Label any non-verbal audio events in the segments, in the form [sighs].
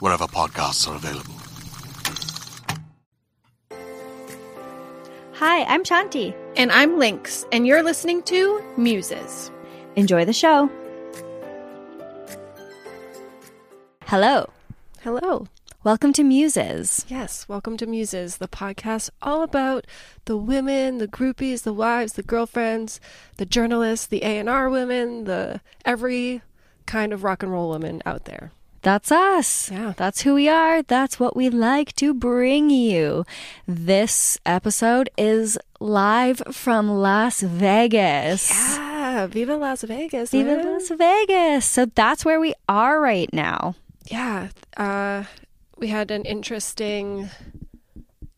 wherever podcasts are available. Hi, I'm Shanti. And I'm Lynx, and you're listening to Muses. Enjoy the show. Hello. Hello. Welcome to Muses. Yes, welcome to Muses, the podcast all about the women, the groupies, the wives, the girlfriends, the journalists, the A&R women, the every kind of rock and roll woman out there. That's us. Yeah. That's who we are. That's what we like to bring you. This episode is live from Las Vegas. Yeah, Viva Las Vegas. Viva man. Las Vegas. So that's where we are right now. Yeah, uh, we had an interesting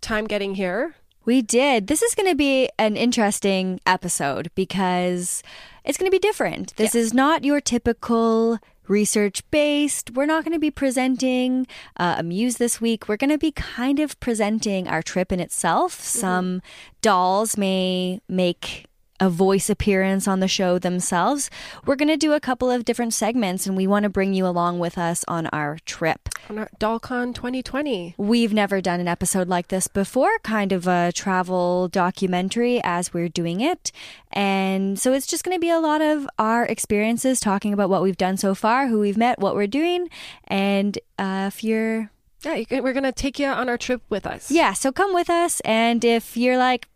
time getting here. We did. This is going to be an interesting episode because it's going to be different. This is not your typical research based. We're not going to be presenting uh, a muse this week. We're going to be kind of presenting our trip in itself. Some dolls may make a voice appearance on the show themselves. We're going to do a couple of different segments and we want to bring you along with us on our trip. On our DollCon 2020. We've never done an episode like this before, kind of a travel documentary as we're doing it. And so it's just going to be a lot of our experiences talking about what we've done so far, who we've met, what we're doing. And uh, if you're Yeah, you can, we're going to take you on our trip with us. yeah, so come with us. And if you're like,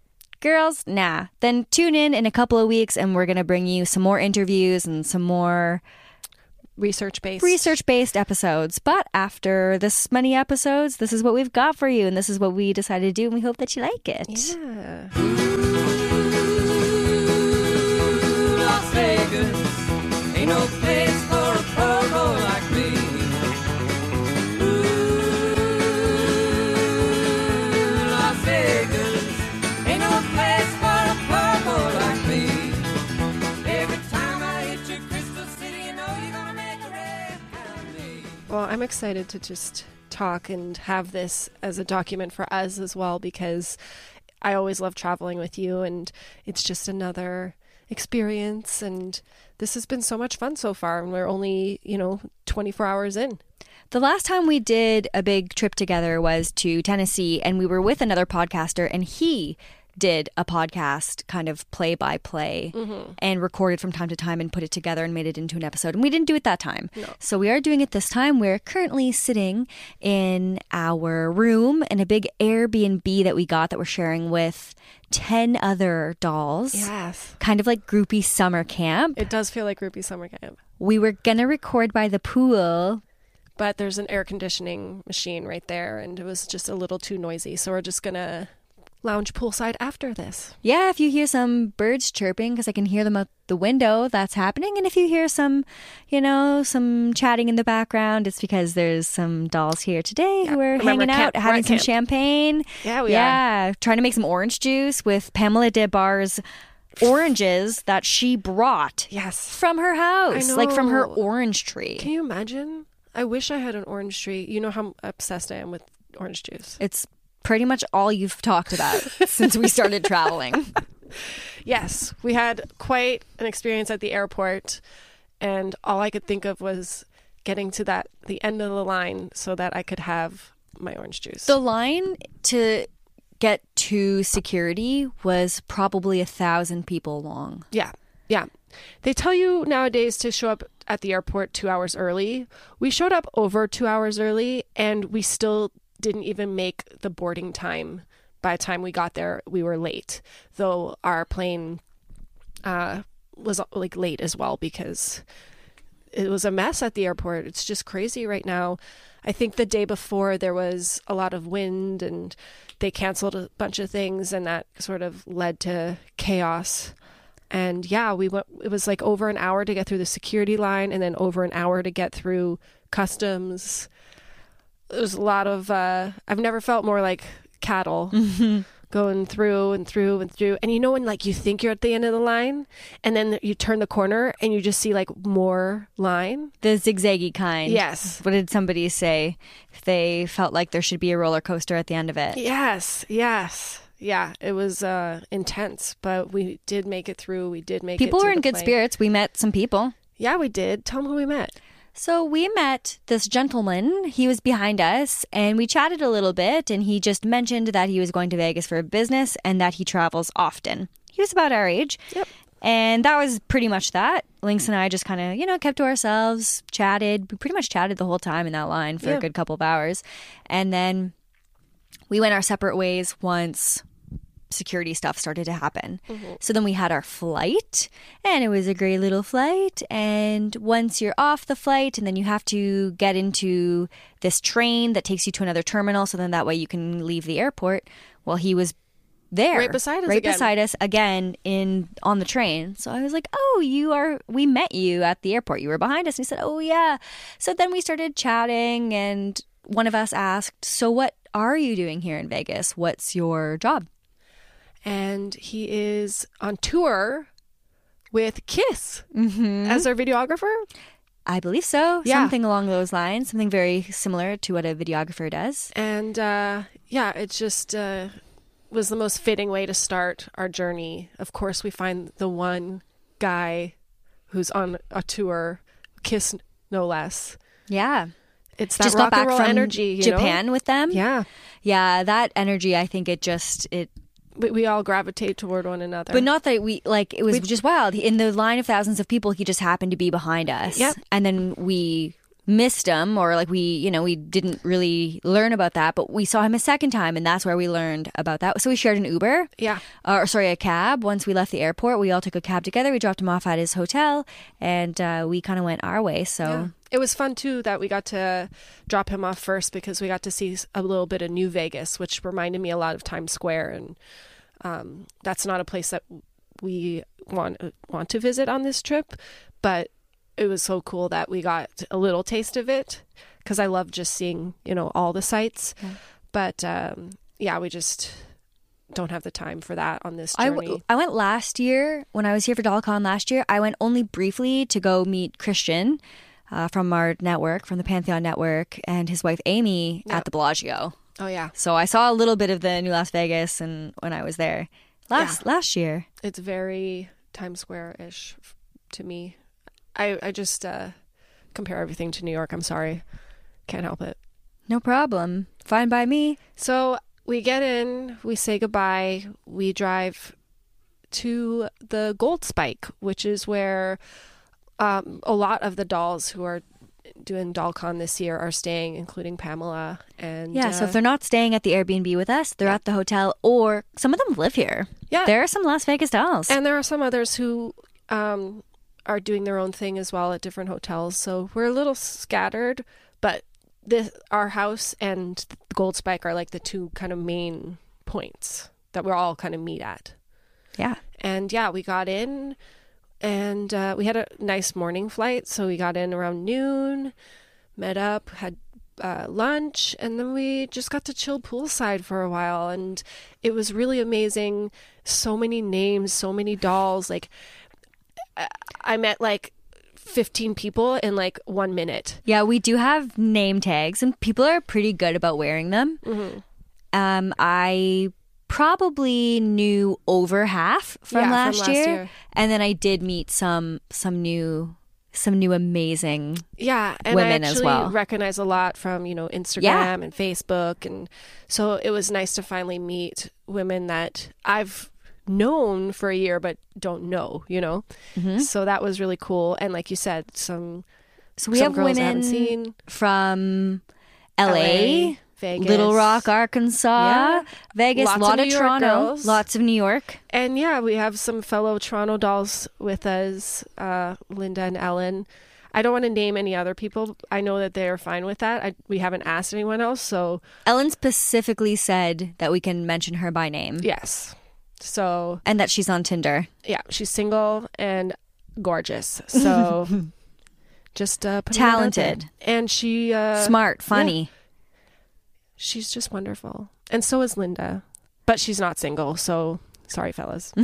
girls, nah, then tune in in a couple of weeks and we're going to bring you some more interviews and some more Research based. research based episodes. But after this many episodes, this is what we've got for you. And this is what we decided to do. And we hope that you like it. Yeah. Las Vegas ain't no I'm excited to just talk and have this as a document for us as well because I always love traveling with you and it's just another experience and this has been so much fun so far and we're only, you know, 24 hours in. The last time we did a big trip together was to Tennessee, and we were with another podcaster, and he did a podcast kind of play by play and recorded from time to time and put it together and made it into an episode. And we didn't do it that time. So we are doing it this time. We're currently sitting in our room in a big Airbnb that we got that we're sharing with 10 other dolls. Yes. Kind of like groupie summer camp. It does feel like Groupie Summer Camp. We were going to record by the pool. But there's an air conditioning machine right there and it was just a little too noisy. So we're just going to lounge poolside after this. Yeah, if you hear some birds chirping, because I can hear them out the window, that's happening. And if you hear some, you know, some chatting in the background, it's because there's some dolls here today who are Remember hanging camp- out, having some camp. champagne. Yeah, we are. yeah, trying to make some orange juice with Pamela Des Barres' oranges that she brought Yes. from her house, like from her orange tree. Can you imagine? I wish I had an orange tree. You know how obsessed I am with orange juice. It's pretty much all you've talked about since we started [laughs] traveling. Yes, we had quite an experience at the airport, and all I could think of was getting to that the end of the line so that I could have my orange juice. The line to get to security was probably a thousand people long. yeah, yeah. They tell you nowadays to show up at the airport two hours early. We showed up over two hours early, and we still didn't even make the boarding time. By the time we got there, we were late, though our plane uh, was like late as well because it was a mess at the airport. It's just crazy right now. I think the day before there was a lot of wind and they canceled a bunch of things and that sort of led to chaos. And yeah, we went it was like over an hour to get through the security line and then over an hour to get through customs. It was a lot of uh I've never felt more like cattle [laughs] going through and through and through. And you know when like you think you're at the end of the line and then you turn the corner and you just see like more line? The zigzaggy kind. Yes. What did somebody say? They felt like there should be a roller coaster at the end of it. Yes, yes. Yeah, it was uh intense, but we did make it through. We did make People it to were in good plane. spirits. We met some people. Yeah, we did. Tell them who we met. So we met this gentleman. He was behind us and we chatted a little bit and he just mentioned that he was going to Vegas for business and that he travels often. He was about our age. Yep. And that was pretty much that. Lynx and I just kind of, you know, kept to ourselves, chatted. We pretty much chatted the whole time in that line for Yeah. a good couple of hours. And then we went our separate ways once security stuff started to happen. Mm-hmm. So then we had our flight, and it was a great little flight. And once you're off the flight, and then you have to get into this train that takes you to another terminal, so then that way you can leave the airport. Well, he was there, Right beside us right again. beside us again in on the train. So I was like, "Oh, you are. We met you at the airport. You were behind us." And he said, "Oh yeah." So then we started chatting, and one of us asked, "So what are you doing here in Vegas? What's your job?" And he is on tour with Kiss Mm-hmm. as their videographer. I believe so. Yeah. Something along those lines. Something very similar to what a videographer does. And uh, yeah, it just uh, was the most fitting way to start our journey. Of course, we find the one guy who's on a tour, Kiss no less. Yeah. It's that just rock got back and roll from energy. You know? Japan with them. Yeah. Yeah, that energy, I think it just it We, we all gravitate toward one another. But not that we like it was just wild. In the line of thousands of people, he just happened to be behind us. Yep. And then we missed him or like we, you know, we didn't really learn about that, but we saw him a second time and that's where we learned about that. So we shared an Uber. Yeah. Uh, or sorry, a cab. Once we left the airport, we all took a cab together. We dropped him off at his hotel and uh, we kind of went our way. So Yeah. It was fun too that we got to drop him off first because we got to see a little bit of New Vegas, which reminded me a lot of Times Square, and um, that's not a place that we want want to visit on this trip, but it was so cool that we got a little taste of it because I love just seeing you know all the sights, but um, yeah, we just don't have the time for that on this I, journey. w- I went last year when I was here for DollCon last year. I went only briefly to go meet Christian uh, from our network, from the Pantheon Network, and his wife Amy Yeah. at the Bellagio. oh yeah, So I saw a little bit of the new Las Vegas, and when I was there last last year. it's very Times Square ish to me. I I just uh, compare everything to New York. I'm sorry, can't help it. No problem. Fine by me. So we get in, we say goodbye, we drive to the Gold Spike, which is where um, a lot of the dolls who are doing DollCon this year are staying, including Pamela and Yeah. so uh, if they're not staying at the Airbnb with us, they're at the hotel, or some of them live here. Yeah. There are some Las Vegas dolls. And there are some others who um, are doing their own thing as well at different hotels. So we're a little scattered, but this our house and Gold Spike are like the two kind of main points. that we're all kind of meet at. Yeah. And yeah, we got in and uh, we had a nice morning flight. So we got in around noon, met up, had uh, lunch, and then we just got to chill poolside for a while. And it was really amazing. So many names, so many dolls. Like, I- met like 15 people in like one minute. Yeah, we do have name tags, and people are pretty good about wearing them. Um, I probably knew over half from, Yeah, from last, last year, year. and then I did meet some some new some new amazing. Yeah, and women I as actually well. recognize a lot from you know Instagram Yeah. and Facebook, and so it was nice to finally meet women that I've known for a year but don't know. You know, Mm-hmm. so that was really cool. And like you said, some So we some have girls I haven't women seen from LA, LA, Vegas, Little Rock, Arkansas, Yeah. Vegas, Lots of lot New of Toronto, girls. lots of New York. and yeah, we have some fellow Toronto dolls with us, uh, Linda and Ellen. I don't want to name any other people. I know that they are fine with that. I, we haven't asked anyone else, so Ellen specifically said that we can mention her by name yes. So and that she's on Tinder. yeah, she's single and gorgeous. [laughs] So just uh, putting that out there. Talented. and she uh, Smart, funny. She's just wonderful, and so is Linda, but she's not single. So sorry, fellas. [laughs]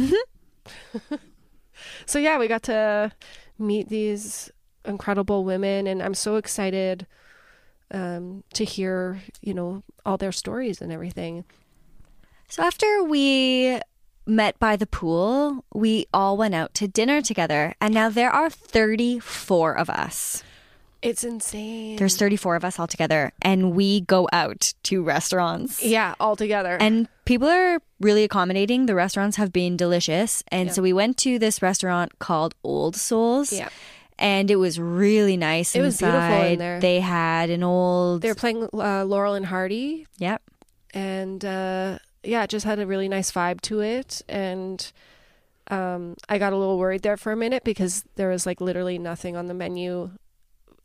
so yeah, we got to meet these incredible women, and I'm so excited um, to hear you know all their stories and everything. So after we met by the pool, we all went out to dinner together. And now there are 34 of us. It's insane. There's 34 of us all together. And we go out to restaurants. yeah, all together. And people are really accommodating. The restaurants have been delicious. And so we went to this restaurant called Old Souls. Yeah. And it was really nice. It was beautiful in there. They had an old. they were playing uh, Laurel and Hardy, Yep. and uh, yeah, it just had a really nice vibe to it. And um, I got a little worried there for a minute because there was like literally nothing on the menu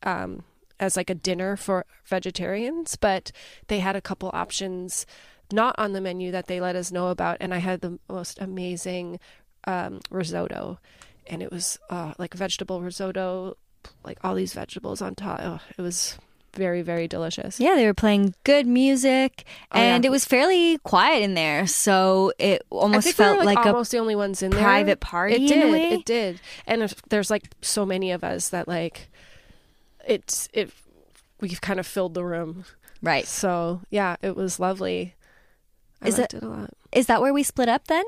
um, as like a dinner for vegetarians, but they had a couple options not on the menu that they let us know about, and I had the most amazing um, risotto, and it was uh, like vegetable risotto, like all these vegetables on top. Oh, it was very very delicious. Yeah, they were playing good music, Oh, yeah. and it was fairly quiet in there, so it almost we felt were like, like a almost the only ones in there. private party It did. It did. And if, there's like so many of us that like it's it. We've kind of filled the room. right. So yeah, it was lovely. I Is liked it- it, a lot. Is that where we split up then?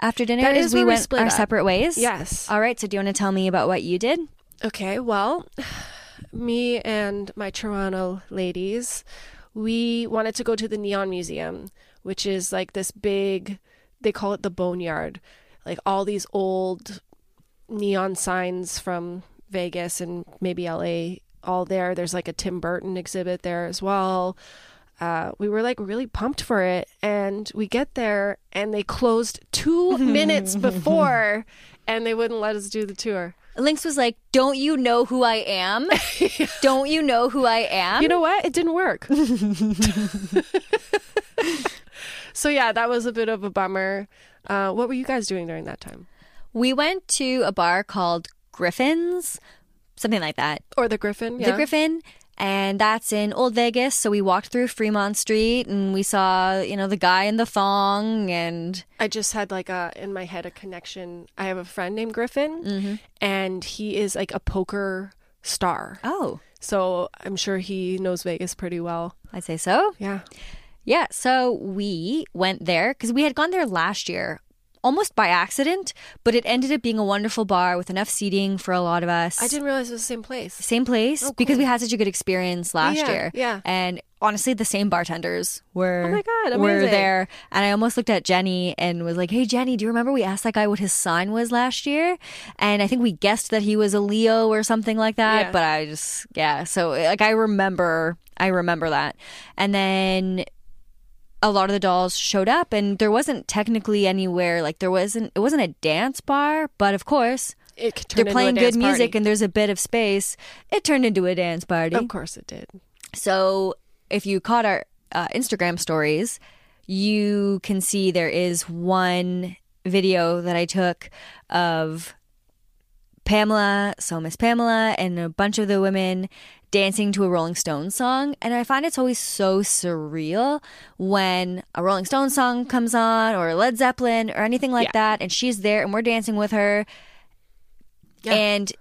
After dinner, That is we we went our up. separate ways. Yes. All right. So do you want to tell me about what you did? Okay, well, me and my Toronto ladies, we wanted to go to the Neon Museum, which is like this big, they call it the Boneyard. Like all these old neon signs from Vegas and maybe LA, all there. There's like a Tim Burton exhibit there as well. Uh, we were like really pumped for it. And we get there and they closed two [laughs] minutes before and they wouldn't let us do the tour. Lynx was like, "Don't you know who I am? [laughs] Don't you know who I am?" You know what? It didn't work. [laughs] so yeah, that was a bit of a bummer. Uh, what were you guys doing during that time? we went to a bar called Griffin's, something like that. Or the Griffin? Yeah. The Griffin. And that's in Old Vegas. So we walked through Fremont Street and we saw, you know, the guy in the thong and I just had like a in my head a connection. I have a friend named Griffin, Mm-hmm. and he is like a poker star. oh, So I'm sure he knows Vegas pretty well. I'd say so. Yeah. Yeah, so we went there because we had gone there last year, almost by accident, but it ended up being a wonderful bar with enough seating for a lot of us. I didn't realize it was the same place. Same place oh, because we had such a good experience last Yeah, year. yeah. And honestly, the same bartenders were Oh my God, were there. And I almost looked at Jenny and was like, "Hey, Jenny, do you remember we asked that guy what his sign was last year?" And I think we guessed that he was a Leo or something like that. Yeah. But I just yeah. So like I remember, I remember that. And then a lot of the dolls showed up and there wasn't technically anywhere like there wasn't it wasn't a dance bar but of course It turned they're into a playing dance good music party. and there's a bit of space it turned into a dance party Of course it did. so if you caught our uh, instagram stories you can see there is one video that I took of Pamela, so Miss Pamela, and a bunch of the women dancing to a Rolling Stones song. And I find it's always so surreal when a Rolling Stones song comes on or Led Zeppelin or anything like Yeah. that, and she's there and we're dancing with her. Yeah. And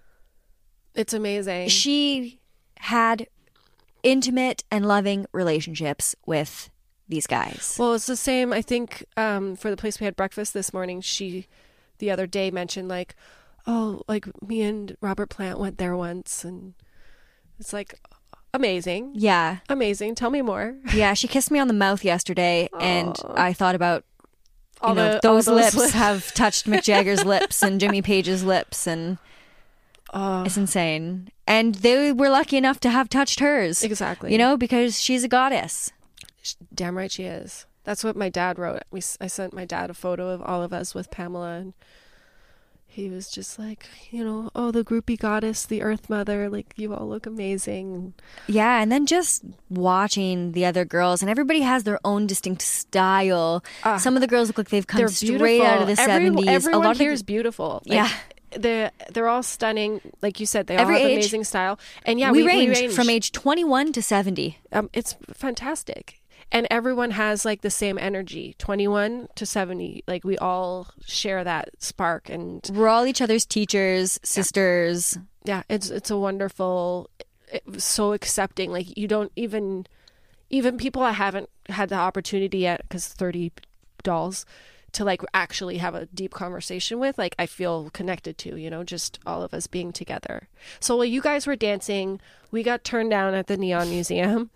It's amazing. she had intimate and loving relationships with these guys. Well, it's the same. I think um, for the place we had breakfast this morning, she the other day mentioned like, oh, like me and Robert Plant went there once, and it's like amazing, Yeah. amazing. Tell me more. Yeah, she kissed me on the mouth yesterday, and I thought about you All know the- those, those lips lips. have touched Mick Jagger's [laughs] lips and Jimmy Page's lips, and Oh, it's insane. And they were lucky enough to have touched hers, exactly. you know, because she's a goddess. damn right she is. That's what my dad wrote. We I sent my dad a photo of all of us with Pamela, and he was just like, you know, oh, the groupie goddess, the Earth Mother, like you all look amazing. Yeah, and then just watching the other girls, and everybody has their own distinct style. Ah. Some of the girls look like they've come straight beautiful. out of the Every- seventies. Everyone a lot here is beautiful. Like, Yeah. they're they're all stunning. Like you said, they Every all have age. amazing style. And yeah, we, we, range range from age twenty-one to seventy. Um, it's fantastic. And everyone has like the same energy, 21 to 70. Like we all share that spark and We're all each other's teachers, sisters. yeah it's it's a wonderful it was so accepting like you don't even even people i haven't had the opportunity yet because 30 dolls to like actually have a deep conversation with like i feel connected to you know just all of us being together so while you guys were dancing we got turned down at the neon museum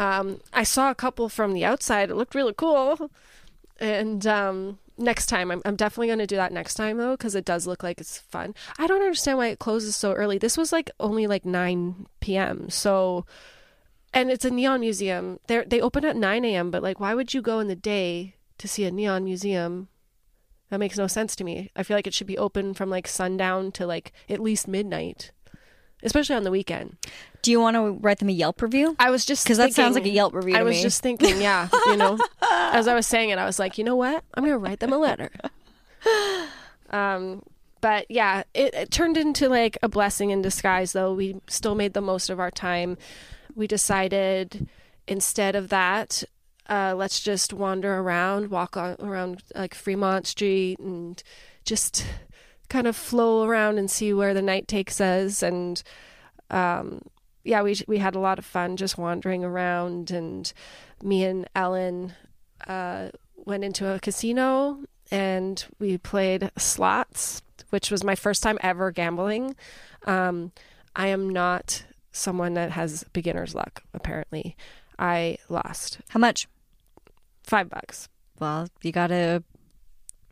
um, i saw a couple from the outside it looked really cool and um, next time, I'm, I'm definitely going to do that next time though, because it does look like it's fun. I don't understand why it closes so early. This was like only like 9 p.m. So, and it's a neon museum. They they open at 9 a.m. But like, why would you go in the day to see a neon museum? That makes no sense to me. I feel like it should be open from like sundown to like at least midnight, especially on the weekend. Do you want to write them a Yelp review? I was just because that sounds like a Yelp review I was me. just thinking, yeah, you know, [laughs] as I was saying it, I was like, you know what? I'm gonna write them a letter. [laughs] Um, but yeah, it, it turned into like a blessing in disguise. Though we still made the most of our time. We decided instead of that, uh, let's just wander around, walk on, around like Fremont Street, and just kind of flow around and see where the night takes us. And um, yeah, we we had a lot of fun just wandering around, and me and Ellen uh, went into a casino and we played slots, which was my first time ever gambling. Um, I am not someone that has beginner's luck. Apparently, I lost How much? five bucks. Well, you got to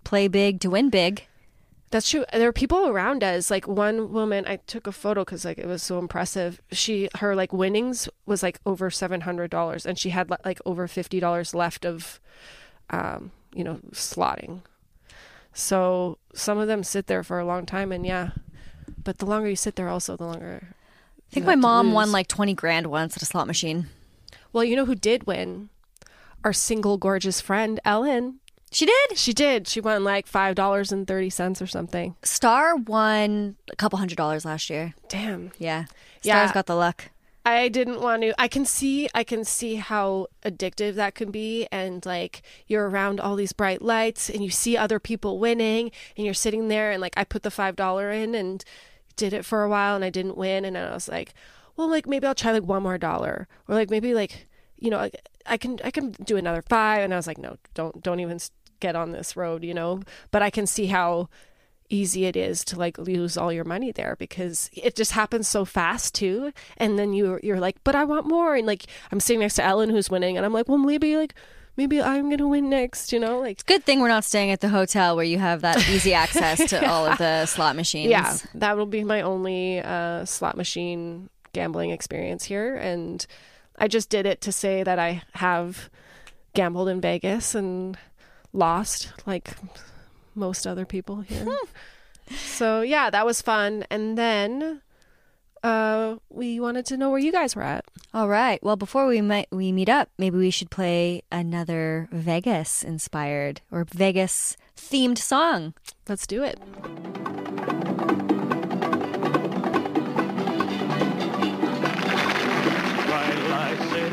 play big to win big. That's true. There are people around us. Like one woman, I took a photo because like it was so impressive. She her like winnings was like over seven hundred dollars, and she had like over fifty dollars left of, um, you know, slotting. So some of them sit there for a long time, and yeah, but the longer you sit there, also the longer. I think my mom won like 20 grand once at a slot machine. Well, you know who did win? Our single gorgeous friend Ellen. She did. She did. She won like five dollars and thirty cents or something. Star won a couple hundred dollars last year. Damn. Yeah. Yeah. Star's got the luck. I didn't want to. I can see. I can see how addictive that can be, and like you're around all these bright lights, and you see other people winning, and you're sitting there, and like I put the five dollar in and did it for a while, and I didn't win, and I was like, well, like maybe I'll try like one more dollar, or like maybe like you know I, I can I can do another five, and I was like, no, don't don't even get on this road, you know. But I can see how easy it is to like lose all your money there because it just happens so fast too and then you you're like but I want more and like I'm sitting next to Ellen who's winning and I'm like well maybe like maybe I'm going to win next you know like Good thing we're not staying at the hotel where you have that easy access to [laughs] all of the slot machines. yeah that will be my only uh slot machine gambling experience here and I just did it to say that I have gambled in Vegas and lost like most other people here. so yeah, that was fun. And then uh, we wanted to know where you guys were at. All right. Well, before we might we meet up, maybe we should play another Vegas inspired or Vegas themed song. Let's do it.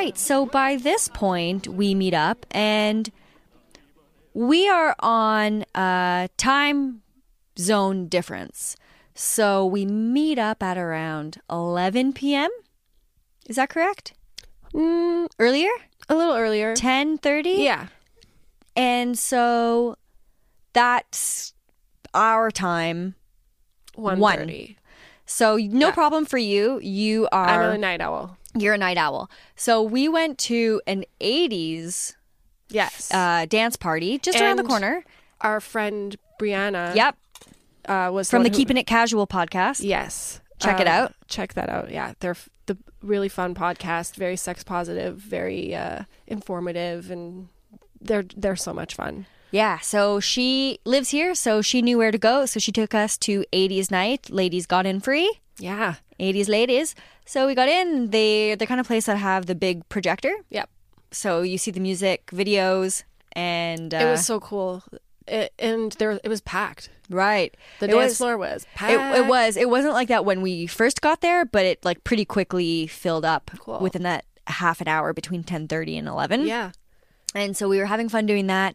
right. So by this point, we meet up and we are on a time zone difference. So we meet up at around 11 p.m. Is that correct? Mm, Earlier? a little earlier. 10:30? Yeah. And so that's our time. One One. So no Yeah. problem for you. You are I'm a night owl. You're a night owl. So we went to an 80s Yes. uh, dance party just around the corner. Our friend Brianna. Yep, Uh, was from the who- Keeping It Casual podcast. Yes. Check it Uh, out. Check that out. Yeah, they're f- the really fun podcast. Very sex positive. Very uh, informative, and they're they're so much fun. Yeah, so she lives here, so she knew where to go. So she took us to 80s night. Ladies got in free. Yeah. 80s ladies. So we got in. They the kind of place that have the big projector. Yep. So you see the music videos and uh, It was so cool. It, and there it was packed. right. The It dance was- floor was packed. It, it was. It wasn't like that when we first got there, but it like pretty quickly filled up Cool. within that half an hour between ten thirty and eleven. Yeah. And so we were having fun doing that.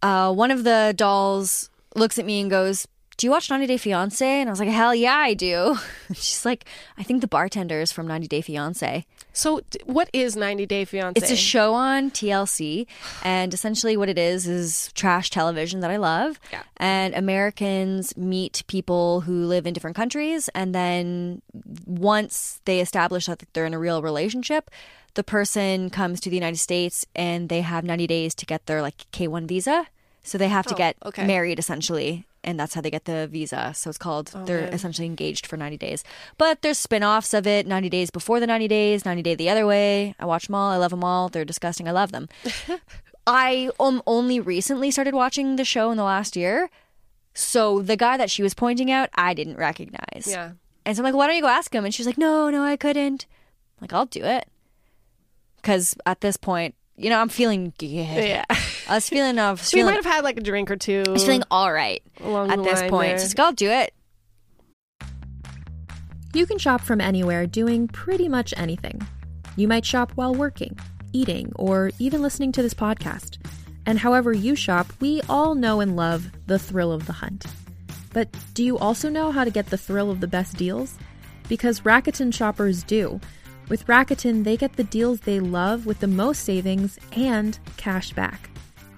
Uh, one of the dolls looks at me and goes, "Do you watch 90 Day Fiance?" And I was like, "Hell yeah, I do." [laughs] She's like, "I think the bartender is from 90 Day Fiance." So what is 90 Day Fiance? It's a show on TLC, and essentially what it is is trash television that I love. Yeah. And Americans meet people who live in different countries, and then once they establish that they're in a real relationship, the person comes to the United States and they have 90 days to get their like K1 visa. So they have to Oh, get okay. married essentially. And that's how they get the visa. So it's called, they're man. essentially engaged for 90 days. But there's spin offs of it 90 days before the 90 days, 90 day the other way. I watch them all. I love them all. They're disgusting. I love them. [laughs] I um, only recently started watching the show in the last year. So the guy that she was pointing out, I didn't recognize. Yeah. And so I'm like, why don't you go ask him? And she's like, no, no, I couldn't. I'm like, I'll do it. Because at this point, you know, I'm feeling good. Yeah. I was feeling, I was we feeling, might have had like a drink or two. I was feeling all right along at the this line point. there. So it's like, I'll do it. You can shop from anywhere doing pretty much anything. You might shop while working, eating, or even listening to this podcast. And however you shop, we all know and love the thrill of the hunt. But do you also know how to get the thrill of the best deals? Because Rakuten shoppers do. With Rakuten, they get the deals they love with the most savings and cash back.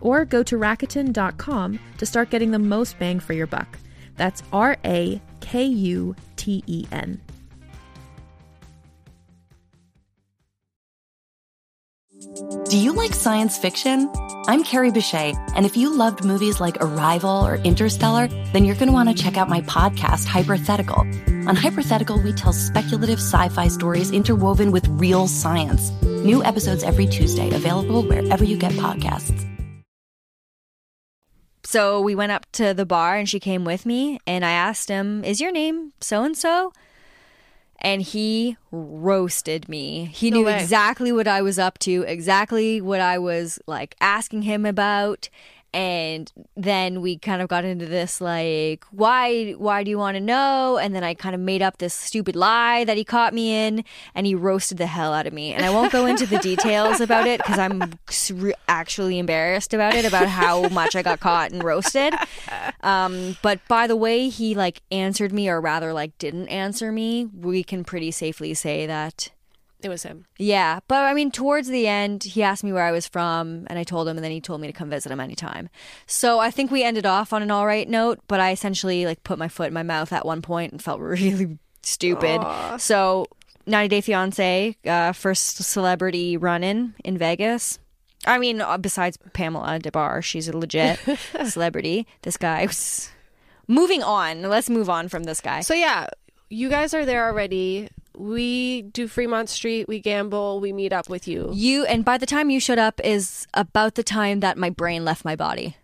Or go to Rakuten.com to start getting the most bang for your buck. That's R A K U T E N. Do you like science fiction? I'm Carrie Bechet, and if you loved movies like Arrival or Interstellar, then you're going to want to check out my podcast, Hypothetical. On Hypothetical, we tell speculative sci fi stories interwoven with real science. New episodes every Tuesday, available wherever you get podcasts. So we went up to the bar and she came with me and I asked him, "Is your name so and so?" And he roasted me. He No knew way. exactly what I was up to, exactly what I was like asking him about, and then we kind of got into this like why why do you want to know? And then i kind of made up this stupid lie that he caught me in and he roasted the hell out of me. And i won't go into the details about it because i'm actually embarrassed about it about how much i got caught and roasted. Um, but by the way he like answered me or rather like didn't answer me. We can pretty safely say that It was him. yeah, but I mean, towards the end, he asked me where I was from, and I told him, and then he told me to come visit him anytime. So I think we ended off on an all right note, but I essentially like put my foot in my mouth at one point and felt [laughs] really stupid. So 90 Day Fiance, uh, first celebrity run in in Vegas. I mean, uh, besides Pamela Des Barres, she's a legit [laughs] celebrity. This guy was. Moving on, let's move on from this guy. So yeah, you guys are there already. We do Fremont Street. We gamble. We meet up with you. You and by the time you showed up is about the time that my brain left my body.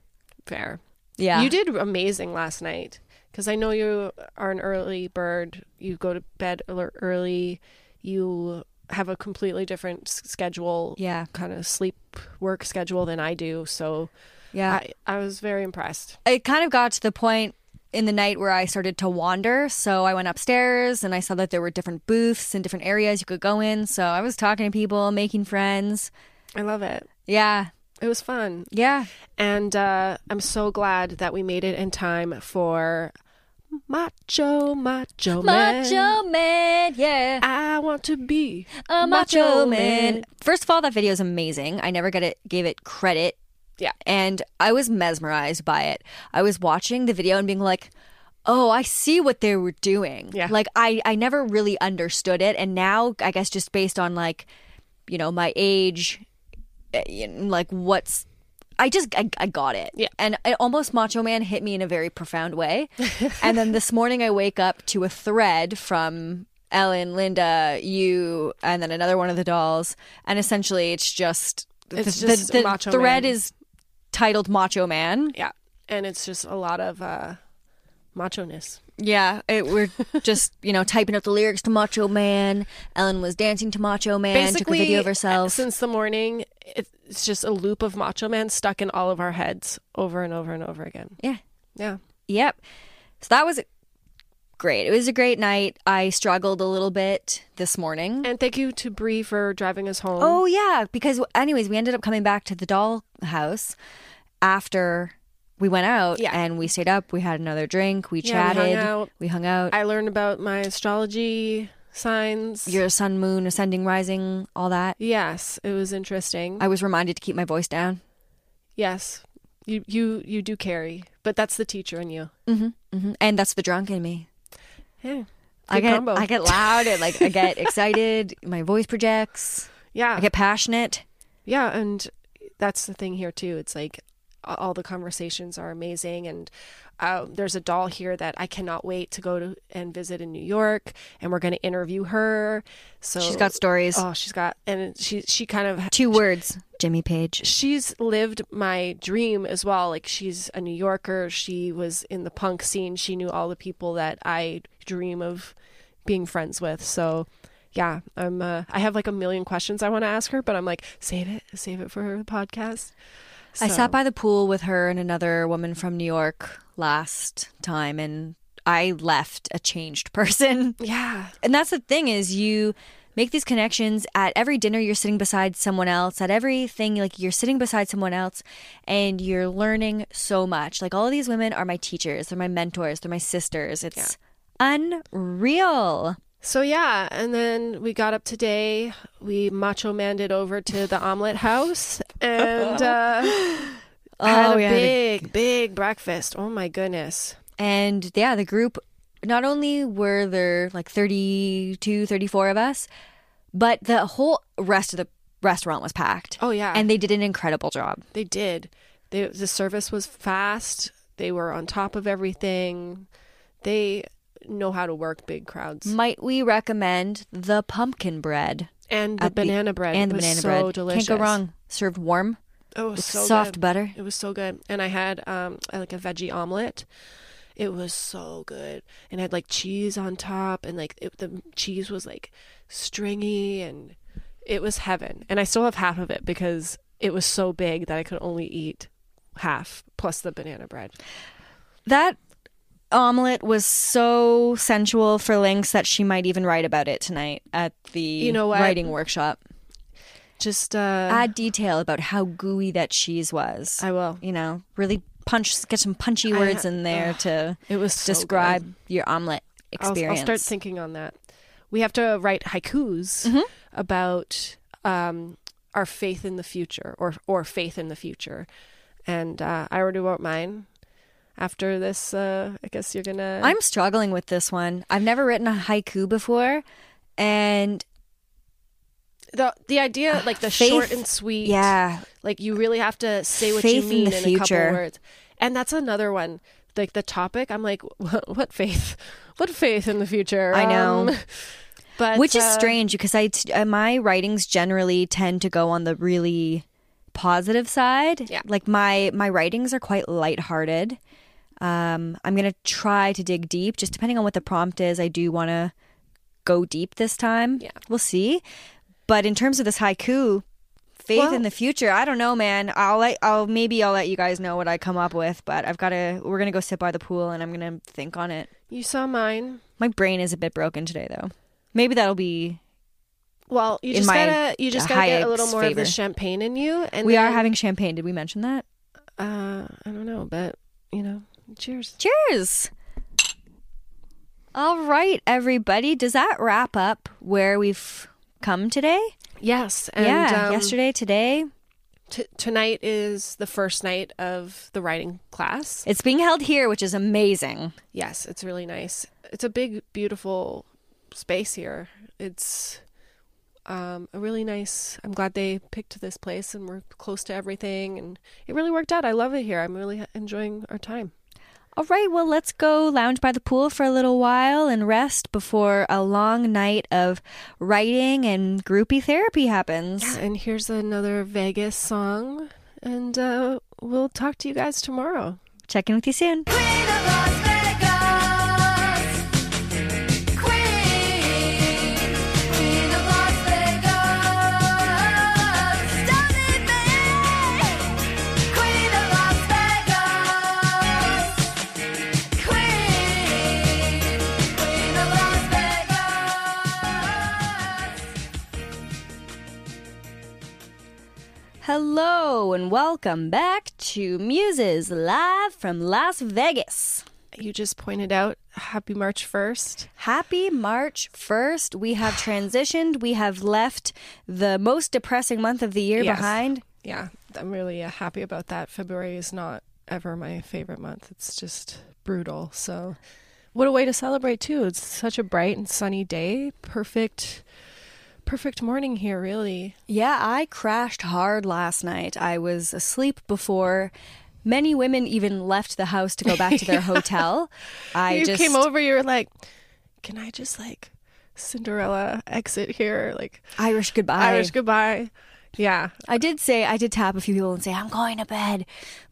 Fair. Yeah. You did amazing last night because I know you are an early bird. You go to bed early. You have a completely different schedule. Yeah. Kind of sleep work schedule than I do. So Yeah. I, I was very impressed. it kind of got to the point in the night where I started to wander. So I went upstairs and I saw that there were different booths and different areas you could go in. So I was talking to people, making friends. I love it. Yeah. It was fun. Yeah. And uh, I'm so glad that we made it in time for Macho Macho Man. Macho Man. Yeah. I want to be A macho man. First of all, that video is amazing. I never get it, gave it credit. Yeah. And I was mesmerized by it. I was watching the video and being like, oh, I see what they were doing. Yeah. Like, I, I never really understood it. And now, I guess, just based on like, you know, my age, eh, like what's. I just I, I got it. Yeah. And it almost Macho Man hit me in a very profound way. [laughs] and then this morning I wake up to a thread from Ellen, Linda, you, and then another one of the dolls. And essentially it's just It's the, just the, the Macho thread Man. is titled Macho Man. Yeah. And it's just a lot of uh, macho ness. Yeah, it, we're [laughs] just you know typing up the lyrics to Macho Man. Ellen was dancing to Macho Man. took a video of herself. Since the morning, it's just a loop of Macho Man stuck in all of our heads over and over and over again. yeah, Yeah. Yep. So that was great. It was a great night. I struggled a little bit this morning. And thank you to Bree for driving us home. Oh yeah, because anyways, we ended up coming back to the doll house after we went out Yeah. and we stayed up. We had another drink. We Yeah, we hung chatted. out. We hung out. I learned about my astrology signs. Your sun, moon, ascending, rising, all that. yes, it was interesting. I was reminded to keep my voice down. yes, you you you do carry, but that's the teacher in you. hmm And that's the drunk in me. Yeah, I get combo. I get loud and like I get excited. My voice projects. yeah, I get passionate. yeah, and that's the thing here too. It's like all the conversations are amazing, and uh, there's a doll here that I cannot wait to go to and visit in New York, and we're going to interview her. So She's got stories. Oh, she's got, and she she kind of Two words. Jimmy Page. she's lived my dream as well. Like she's a New Yorker. She was in the punk scene. She knew all the people that I dream of being friends with. So yeah, I'm uh, I have like a million questions I want to ask her, but I'm like save it, save it for the podcast. I sat by the pool with her and another woman from New York last time and I left a changed person. [laughs] Yeah. And that's the thing is you make these connections at every dinner you're sitting beside someone else at everything like you're sitting beside someone else and you're learning so much. Like all of these women are my teachers they're my mentors they're my sisters. It's unreal So yeah, and then we got up today. We macho manded over to the omelet house and uh, [laughs] had Oh, a yeah, the- big, big breakfast. Oh my goodness. and yeah the group not only were there like 32 34 of us but the whole rest of the restaurant was packed Oh yeah, and they did an incredible job They did. They, the service was fast. They were on top of everything. They know how to work big crowds. might we recommend the pumpkin bread And the banana bread and the banana bread was banana so bread delicious. can't go wrong served warm Oh, with so soft good. butter It was so good. And I had um like a veggie omelet. It was so good. And it had like cheese on top and like it, the cheese was like stringy and it was heaven. And I still have half of it because it was so big that I could only eat half plus the banana bread. That omelet was so sensual for Lynx that she might even write about it tonight at the You know what? writing workshop. Just uh, Add detail about how gooey that cheese was. I will. You know, really punch, get some punchy words in there to It was so describe good. your omelet I'll, experience. I'll start thinking on that. We have to write haikus Mm-hmm. about um, our faith in the future, or or faith in the future. And uh, I already wrote mine. After this, uh, I guess you're gonna. I'm struggling with this one. I've never written a haiku before, and the the idea, like the Faith- short and sweet. yeah, Like you really have to say what Faith you mean the in, a couple words. And that's another one. Like the topic, I'm like, [laughs] what, what faith? What faith in the future? I know. Um, [laughs] but which is uh, strange because I uh, my writings generally tend to go on the really positive side. Yeah. like my my writings are quite lighthearted. Um, I'm gonna try to dig deep, just depending on what the prompt is. I do want to go deep this time. Yeah. we'll see. But in terms of this haiku, faith Well- in the future, I don't know, man. I'll let I'll maybe I'll let you guys know what I come up with. But I've got to. We're gonna go sit by the pool, and I'm gonna think on it. You saw mine. My brain is a bit broken today, though. Maybe that'll be Well, you just gotta you just gotta get a little more of the champagne in you. And we are having champagne. Did we mention that? Uh, I don't know, but you know, cheers. Cheers. All right, everybody. Does that wrap up where we've come today? Yes, and yeah, um, yesterday, today. T- tonight is the first night of the writing class. It's being held here, which is amazing. Yes, it's really nice. It's a big, beautiful space here. It's um, a really nice. I'm glad they picked this place and we're close to everything, and it really worked out. I love it here. I'm really enjoying our time. All right, well, let's go lounge by the pool for a little while and rest before a long night of writing and groupie therapy happens. And here's another Vegas song, and uh, we'll talk to you guys tomorrow. Check in with you soon. Hello, and welcome back to Muses live from Las Vegas. You just pointed out Happy March 1st. Happy March 1st. We have [sighs] transitioned. We have left the most depressing month of the year Yes. behind. Yeah, I'm really uh, happy about that. February is not ever my favorite month. It's just brutal. So, what a way to celebrate too. It's such a bright and sunny day. Perfect perfect morning here, really. Yeah, I crashed hard last night. I was asleep before many women even left the house to go back to their [laughs] hotel. I you just came over, you were like, "Can I just like Cinderella exit here?" Like Irish goodbye. Irish goodbye. Yeah. I did say I did tap a few people and say I'm going to bed,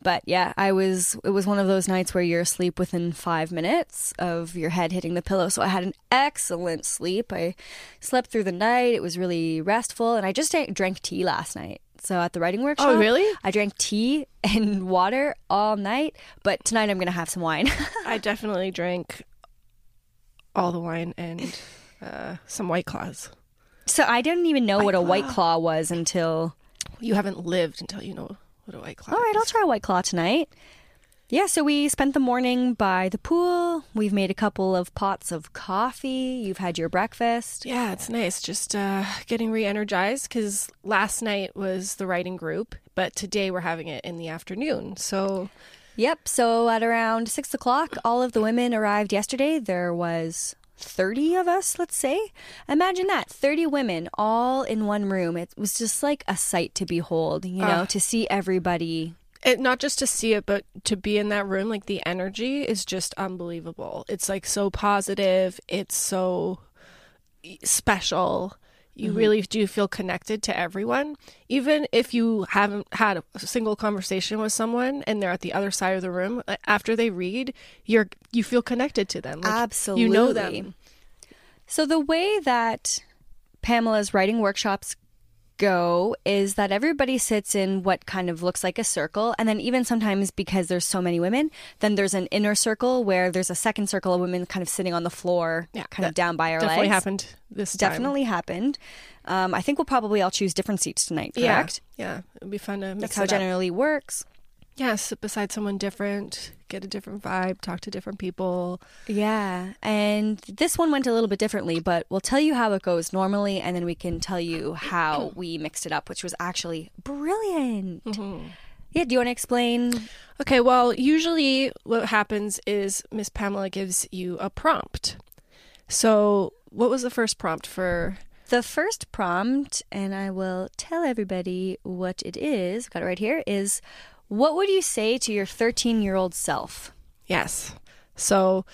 but yeah, I was. It was one of those nights where you're asleep within five minutes of your head hitting the pillow. So I had an excellent sleep. I slept through the night. It was really restful, and I just drank- tea last night. So at the writing workshop, Oh, really? I drank tea [laughs] and water all night. But tonight I'm gonna have some wine. [laughs] I definitely drank all the wine and uh, some white claws. So I didn't even know what a white claw was until. You haven't lived until you know what a white claw. All right, I'll try a white claw tonight. Yeah, so we spent the morning by the pool. We've made a couple of pots of coffee. You've had your breakfast. Yeah, it's nice. Just uh, getting re-energized because last night was the writing group, but today we're having it in the afternoon. So Yep. So at around six o'clock, all of the women arrived yesterday. There was 30 of us, let's say. Imagine that 30 women all in one room. It was just like a sight to behold, you know, to see everybody. it, not just to see it, but to be in that room, like the energy is just unbelievable. It's like so positive. It's so special. You mm-hmm. really do feel connected to everyone, even if you haven't had a single conversation with someone and they're at the other side of the room. After they read, you're you feel connected to them. Like, you know them. So the way that Pamela's writing workshops go is that everybody sits in what kind of looks like a circle. And then, even sometimes because there's so many women, then there's an inner circle where there's a second circle of women kind of sitting on the floor, Yeah, kind of down by our legs. Definitely legs. happened this time. Definitely happened. Um, I think we'll probably all choose different seats tonight, Yeah. correct? Yeah. It'd be fun to mix That's how it generally works. Yeah, sit beside someone different, get a different vibe, talk to different people. Yeah. And this one went a little bit differently, but we'll tell you how it goes normally, and then we can tell you how [clears throat] we mixed it up, which was actually brilliant. Mm-hmm. Yeah. Do you want to explain? Okay, well, usually what happens is Miss Pamela gives you a prompt. So, what was the first prompt for? The first prompt, and I will tell everybody what it is, got it right here, is what would you say to your 13 year old self? Yes. So,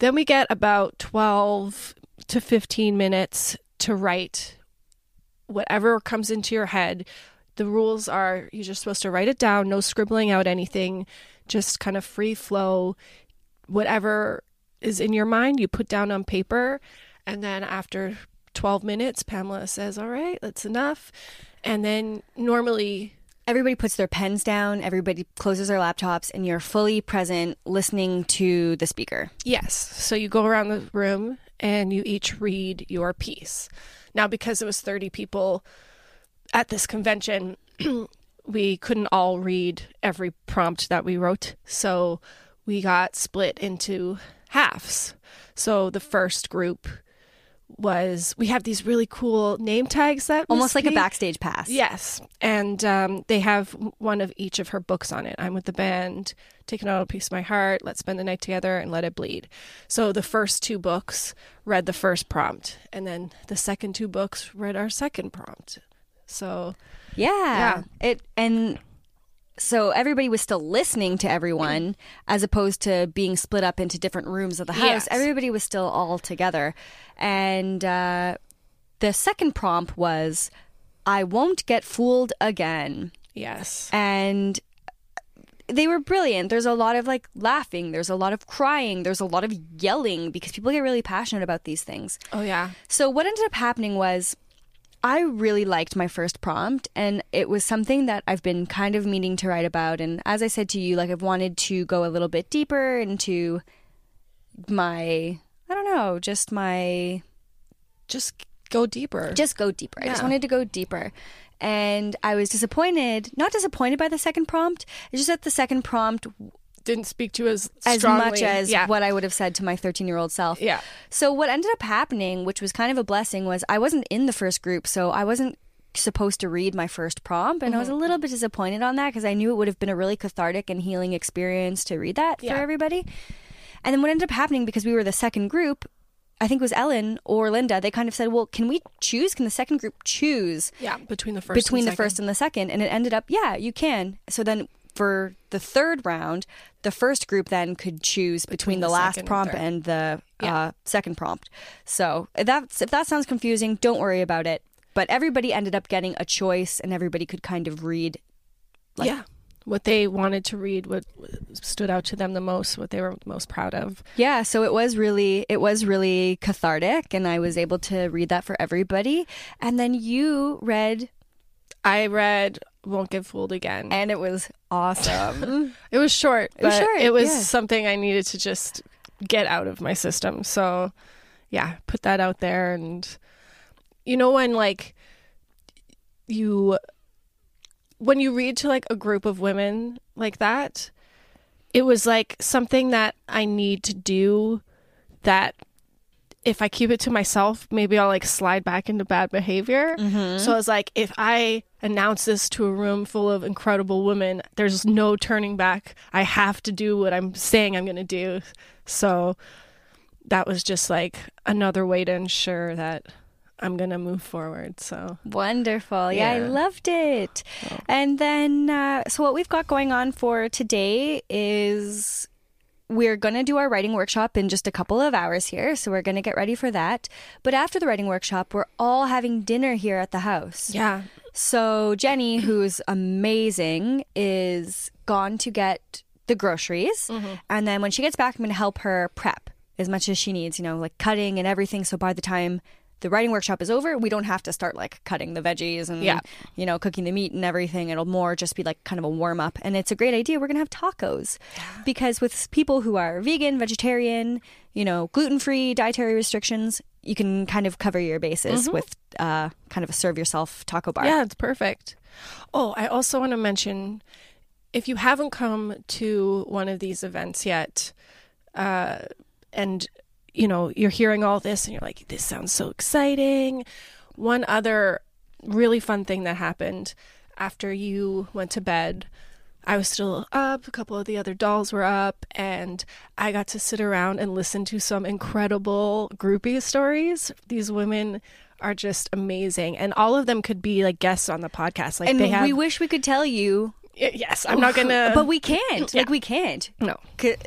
then we get about 12 to 15 minutes to write whatever comes into your head. The rules are you're just supposed to write it down, no scribbling out anything, just kind of free flow. Whatever is in your mind, you put down on paper. And then after 12 minutes, Pamela says, All right, that's enough. And then normally, Everybody puts their pens down, everybody closes their laptops, and you're fully present listening to the speaker. yes. So you go around the room and you each read your piece. Now, because it was 30 people at this convention, [clears throat] we couldn't all read every prompt that we wrote. So we got split into halves. So the first group was we have these really cool name tags that Almost like a backstage pass. Yes, and um, they have one of each of her books on it. I'm with the band, taking out a piece of my heart. Let's spend the night together and let it bleed. So the first two books read the first prompt, and then the second two books read our second prompt. So Yeah. Yeah. It and so everybody was still listening to everyone as opposed to being split up into different rooms of the house. Yes. Everybody was still all together. And uh, the second prompt was I won't get fooled again. yes, And they were brilliant. There's a lot of like laughing, there's a lot of crying, there's a lot of yelling because people get really passionate about these things. oh yeah, So what ended up happening was I really liked my first prompt and it was something that I've been kind of meaning to write about and as I said to you like I've wanted to go a little bit deeper into my I don't know, just my just go deeper. just go deeper. I just wanted to go deeper. And I was disappointed, not disappointed by the second prompt. It's just that the second prompt didn't speak to as as strongly. much as yeah. what I would have said to my 13 year old self. Yeah. So what ended up happening, which was kind of a blessing, was I wasn't in the first group, so I wasn't supposed to read my first prompt, and I was Mm-hmm. a little bit disappointed on that because I knew it would have been a really cathartic and healing experience to read that Yeah. for everybody. And then what ended up happening because we were the second group. I think it was Ellen or Linda. They kind of said, "Well, can we choose? Can the second group choose yeah between the first between the second. first and the second and it ended up yeah you can so then for the third round the first group then could choose between, Between the, the last second and prompt and the Yeah. uh, second prompt. So if that's if that sounds confusing don't worry about it. But everybody ended up getting a choice and everybody could kind of read like- yeah, what they wanted to read, what stood out to them the most, what they were most proud of. yeah so it was really it was really cathartic and i was able to read that for everybody. And then you read I read "Won't Get Fooled Again." and it was awesome [laughs] It was short. It was but short, It was yeah. something I needed to just get out of my system. So, yeah, put that out there. And you know, when like you, when you read to like a group of women like that, it was like something that I need to do that if I keep it to myself, maybe I'll like slide back into bad behavior. So I was like, if I announce this to a room full of incredible women, there's no turning back. I have to do what I'm saying I'm going to do. So that was just like another way to ensure that I'm going to move forward. So Wonderful. Yeah, I loved it. And then, uh, so what we've got going on for today is we're going to do our writing workshop in just a couple of hours here. So we're going to get ready for that. But after the writing workshop, we're all having dinner here at the house. yeah, So Jenny, who's amazing, is gone to get the groceries. Mm-hmm. And then when she gets back, I'm going to help her prep as much as she needs, you know, like cutting and everything. So by the time the writing workshop is over, we don't have to start like cutting the veggies and Yeah. you know cooking the meat and everything. It'll more just be like kind of a warm up, and it's a great idea. We're gonna have tacos because with people who are vegan, vegetarian, you know, gluten free, dietary restrictions, you can kind of cover your bases with uh, kind of a serve yourself taco bar. Yeah, it's perfect. Oh, I also want to mention if you haven't come to one of these events yet, uh, and you know you're hearing all this and you're like, this sounds so exciting. One other really fun thing that happened after you went to bed. I was still up, a couple of the other dolls were up, and I got to sit around and listen to some incredible groupie stories. These women are just amazing, and all of them could be like guests on the podcast. Like And they have. we wish we could tell you, yes, I'm not gonna. [laughs] but we can't. Like we can't. no.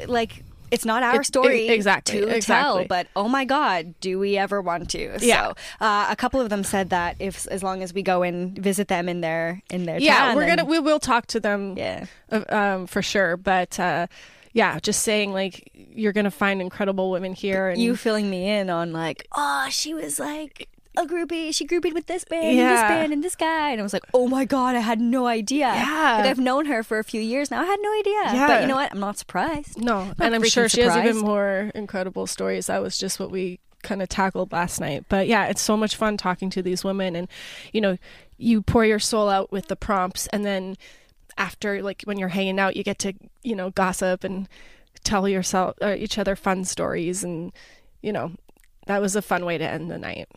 Like it's not our It- story e- exactly, to exactly. tell but oh my god do we ever want to Yeah. so uh, a couple of them said that if as long as we go and visit them in their in their Yeah, town, we're gonna we will talk to them. Yeah. um, for sure. But uh, yeah, just saying like you're gonna find incredible women here. And you filling me in on like oh she was like a groupie. She groupied with this band and this band and this guy. And I was like oh my god I had no idea. Yeah. like I've known her for a few years now. I had no idea. Yeah. but you know what? I'm not surprised. No, Not and I'm sure she has even more incredible stories. That was just what we kind of tackled last night. But yeah, it's so much fun talking to these women, and you know, you pour your soul out with the prompts, and then after, like when you're hanging out, you get to you know gossip and tell yourself uh, each other fun stories, and you know, that was a fun way to end the night.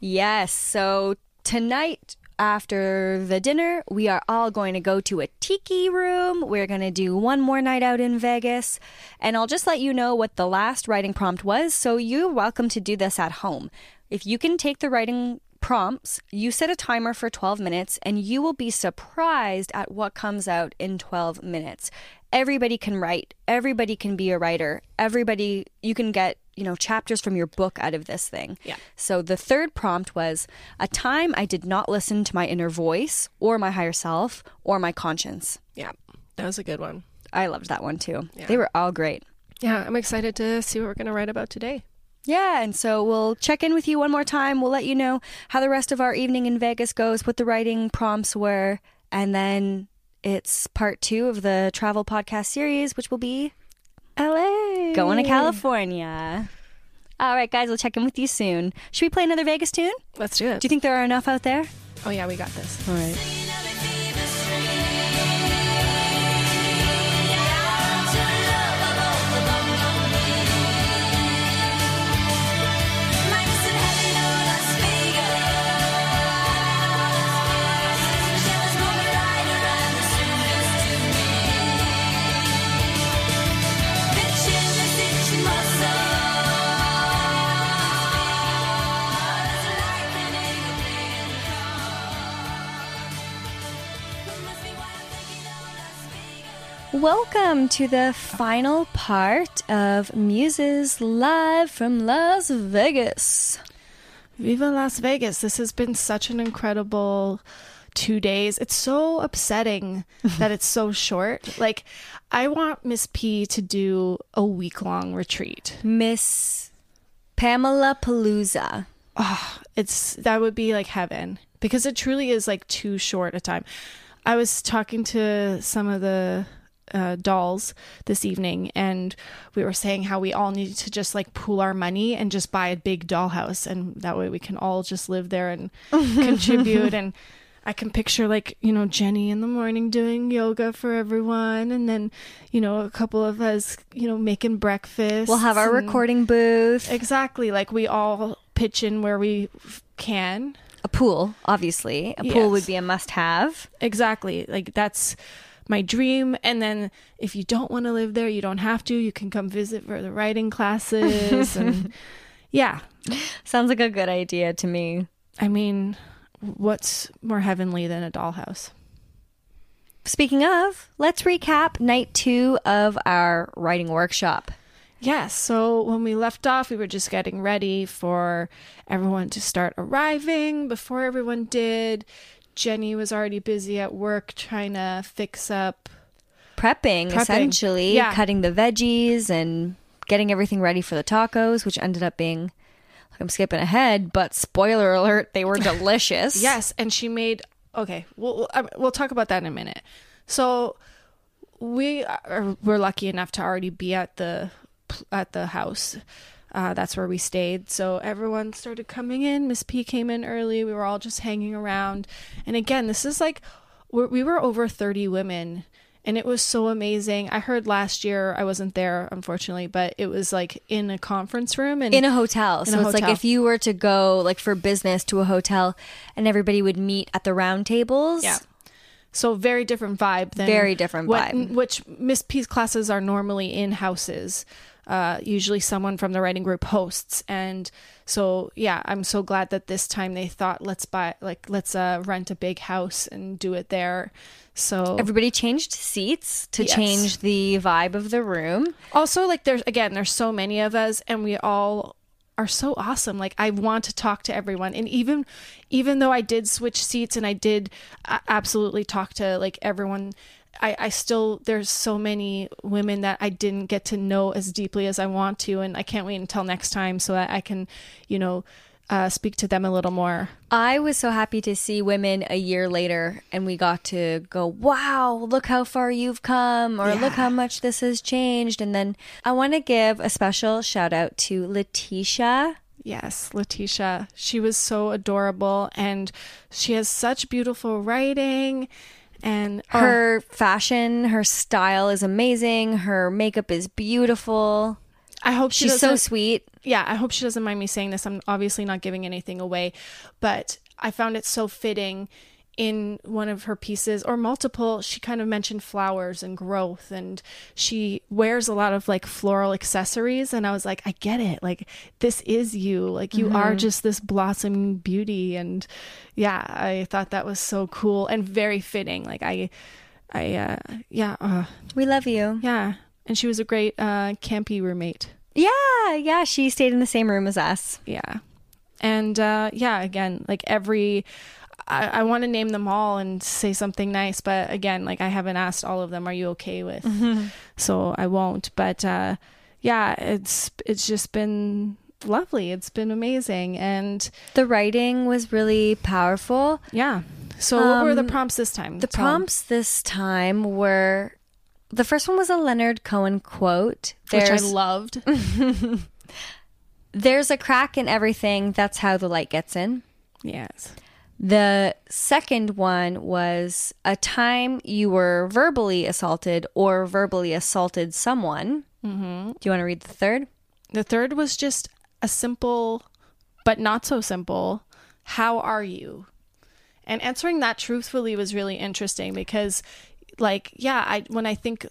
Yes. So tonight after the dinner, we are all going to go to a tiki room. We're going to do one more night out in Vegas. And I'll just let you know what the last writing prompt was. So you're welcome to do this at home. If you can take the writing prompts, you set a timer for 12 minutes and you will be surprised at what comes out in 12 minutes. Everybody can write, everybody can be a writer, everybody, you can get, you know, chapters from your book out of this thing. Yeah. So the third prompt was a time I did not listen to my inner voice or my higher self or my conscience. Yeah, that was a good one. I loved that one too. Yeah. They were all great. Yeah, I'm excited to see what we're going to write about today. Yeah, and so we'll check in with you one more time. We'll let you know how the rest of our evening in Vegas goes, what the writing prompts were, and then it's part two of the travel podcast series, which will be LA. Going to California. All right, guys, we'll check in with you soon. Should we play another Vegas tune? Let's do it. Do you think there are enough out there? oh, yeah, we got this. All right. Welcome to the final part of Muses Live from Las Vegas. Viva Las Vegas. This has been such an incredible two days. It's so upsetting [laughs] that it's so short. Like, I want Miss P to do a week long retreat. Miss Pamela Palooza. Ah, it's that would be like heaven because it truly is like too short a time. I was talking to some of the uh, dolls this evening, and we were saying how we all need to just like pool our money and just buy a big dollhouse, and that way we can all just live there and [laughs] contribute. And I can picture like you know Jenny in the morning doing yoga for everyone, and then you know a couple of us you know making breakfast. We'll have our recording booth, Exactly. Like we all pitch in where we can. a pool, obviously. A pool would be a must have. Exactly. Like that's my dream. And then if you don't want to live there, you don't have to. You can come visit for the writing classes. and [laughs] yeah. Sounds like a good idea to me. I mean, what's more heavenly than a dollhouse? Speaking of, let's recap night two of our writing workshop. Yes. So when we left off, we were just getting ready for everyone to start arriving. Before everyone did, Jenny was already busy at work trying to fix up Prepping, Prepping. essentially, Yeah. cutting the veggies and getting everything ready for the tacos, which ended up being I'm skipping ahead, but spoiler alert, they were [laughs] delicious. Yes, and she made. Okay, we'll um, we'll- talk about that in a minute. So we are, were lucky enough to already be at the at the house. Uh, that's where we stayed. So everyone started coming in. Miss P came in early. We were all just hanging around. And again, this is like we're, we were over thirty women. And it was so amazing. I heard last year, I wasn't there, unfortunately, but it was like in a conference room and in a hotel. so a it's like if you were to go like for business to a hotel and everybody would meet at the round tables. Yeah. So very different vibe than Very different what- vibe. Which Miss P's classes are normally in houses. Uh, usually someone from the writing group hosts, and so yeah, I'm so glad that this time they thought let's buy like let's uh, rent a big house and do it there. So Everybody changed seats to Yes. change the vibe of the room. also like there's again there's so many of us and we all are so awesome like i want to talk to everyone and even even though i did switch seats and i did absolutely talk to like everyone I, I still there's so many women that I didn't get to know as deeply as I want to and I can't wait until next time so that I can you know uh, speak to them a little more I was so happy to see women a year later and we got to go, wow, look how far you've come, or look how much this has changed. And then I want to give a special shout out to Letitia. Yes, Letitia. She was so adorable and she has such beautiful writing and oh, Her fashion, her style is amazing. Her makeup is beautiful. I hope she She's so sweet. yeah, I hope she doesn't mind me saying this. I'm obviously not giving anything away, but I found it so fitting in one of her pieces or multiple. She kind of mentioned flowers and growth, and she wears a lot of like floral accessories. And I was like, I get it. Like, this is you. Like, you are just this blossoming beauty. And yeah, I thought that was so cool and very fitting. Like, I, I, uh, yeah, uh, We love you. yeah. And she was a great uh, campy roommate. Yeah, yeah. She stayed in the same room as us. yeah and uh yeah again like every i, I want to name them all and say something nice but again like i haven't asked all of them are you okay with so i won't but uh yeah it's it's just been lovely it's been amazing and The writing was really powerful. yeah so what were the Um, prompts this time The 'em. prompts this time were the first one was a Leonard Cohen quote. which i loved [laughs] [laughs] There's a crack in everything. That's how the light gets in. yes The second one was a time you were verbally assaulted or verbally assaulted someone. Mm-hmm. Do you want to read the third? The third was just a simple, but not so simple, how are you? And answering that truthfully was really interesting because, like, yeah, I when I think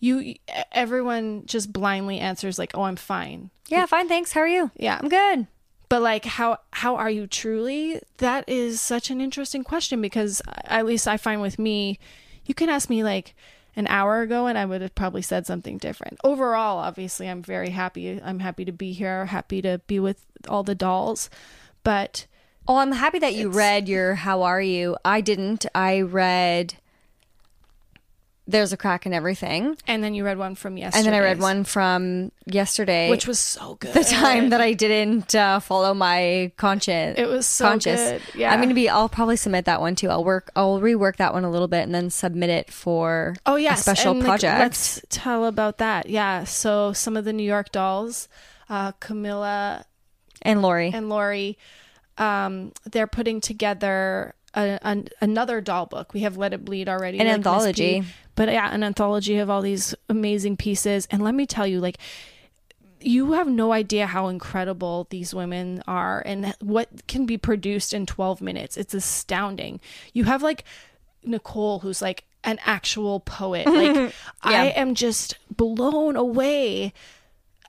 you, everyone just blindly answers like, oh, I'm fine. Yeah, fine, thanks. How are you? Yeah. I'm good. But like, how how are you truly? That is such an interesting question because at least I find with me, you can ask me like an hour ago and I would have probably said something different. Overall, obviously, I'm very happy. I'm happy to be here, happy to be with all the dolls. But Oh, I'm happy that you read your How Are You? I didn't. I read There's a Crack in Everything. and then you read one from yesterday, And then I read one from yesterday. which was so good. the time that I didn't uh, follow my conscience. It was so good. Yeah. I'm gonna be. I'll probably submit that one too. I'll work. I'll rework that one a little bit and then submit it for Oh yes, a special and, like, project. let's tell about that. Yeah. So some of the New York dolls, uh, Camilla and Lori. and Lori, um, they're putting together a, an, another doll book. We have Let It Bleed already, An like anthology. But yeah, an anthology of all these amazing pieces. And let me tell you, like, you have no idea how incredible these women are and what can be produced in 12 minutes. It's astounding. You have like Nicole, who's like an actual poet. Like, [laughs] I am just blown away.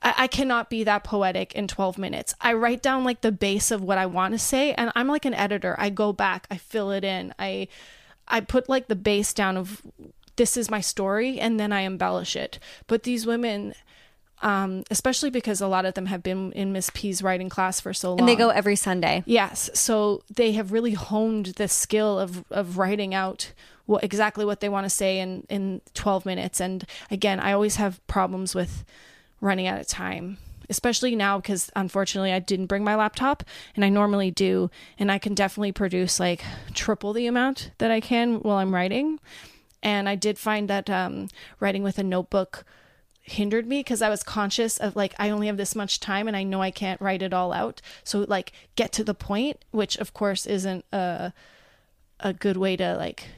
I, I cannot be that poetic in 12 minutes. I write down like the base of what I want to say, and I'm like an editor. I go back, I fill it in, I I put like the base down of this is my story, and then I embellish it. But these women, um, especially because a lot of them have been in Miss P's writing class for so long, and they go every Sunday. Yes, so they have really honed the skill of of writing out what exactly what they want to say in in 12 minutes. And again, I always have problems with running out of time. especially now because unfortunately I didn't bring my laptop and I normally do. And I can definitely produce like triple the amount that I can while I'm writing. And I did find that um, writing with a notebook hindered me because I was conscious of like I only have this much time and I know I can't write it all out. So like get to the point, which of course isn't a a good way to like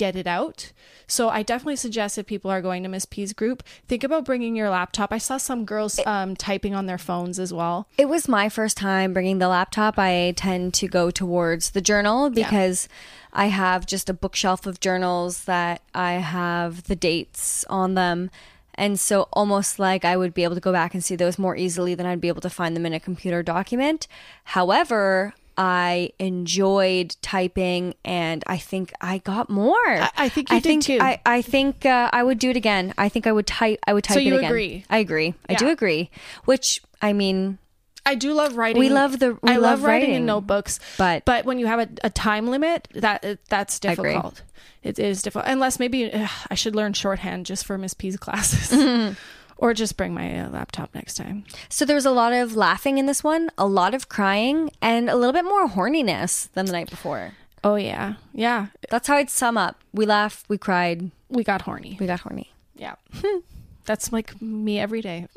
get it out. So I definitely suggest if people are going to Miss P's group, think about bringing your laptop. I saw some girls um, typing on their phones as well. It was my first time bringing the laptop. I tend to go towards the journal because I have just a bookshelf of journals that I have the dates on them. And so, almost like I would be able to go back and see those more easily than I'd be able to find them in a computer document. However, I enjoyed typing and I think I got more. I, I think you did too. I, I think uh, I would do it again. I think I would type. I would type So it you again. agree? I agree. I do agree. Which I mean, I do love writing. We love the- we I love love writing, writing. in notebooks, But- but when you have a, a time limit, that that's agree. difficult. It is difficult unless maybe ugh, I should learn shorthand just for Miss P's classes, [laughs] or just bring my laptop next time. So there was a lot of laughing in this one, a lot of crying, and a little bit more horniness than the night before. Oh yeah, yeah. That's how I'd sum up. We laughed, we cried, We got horny. we got horny. Yeah, [laughs] that's like me every day. [laughs] [laughs]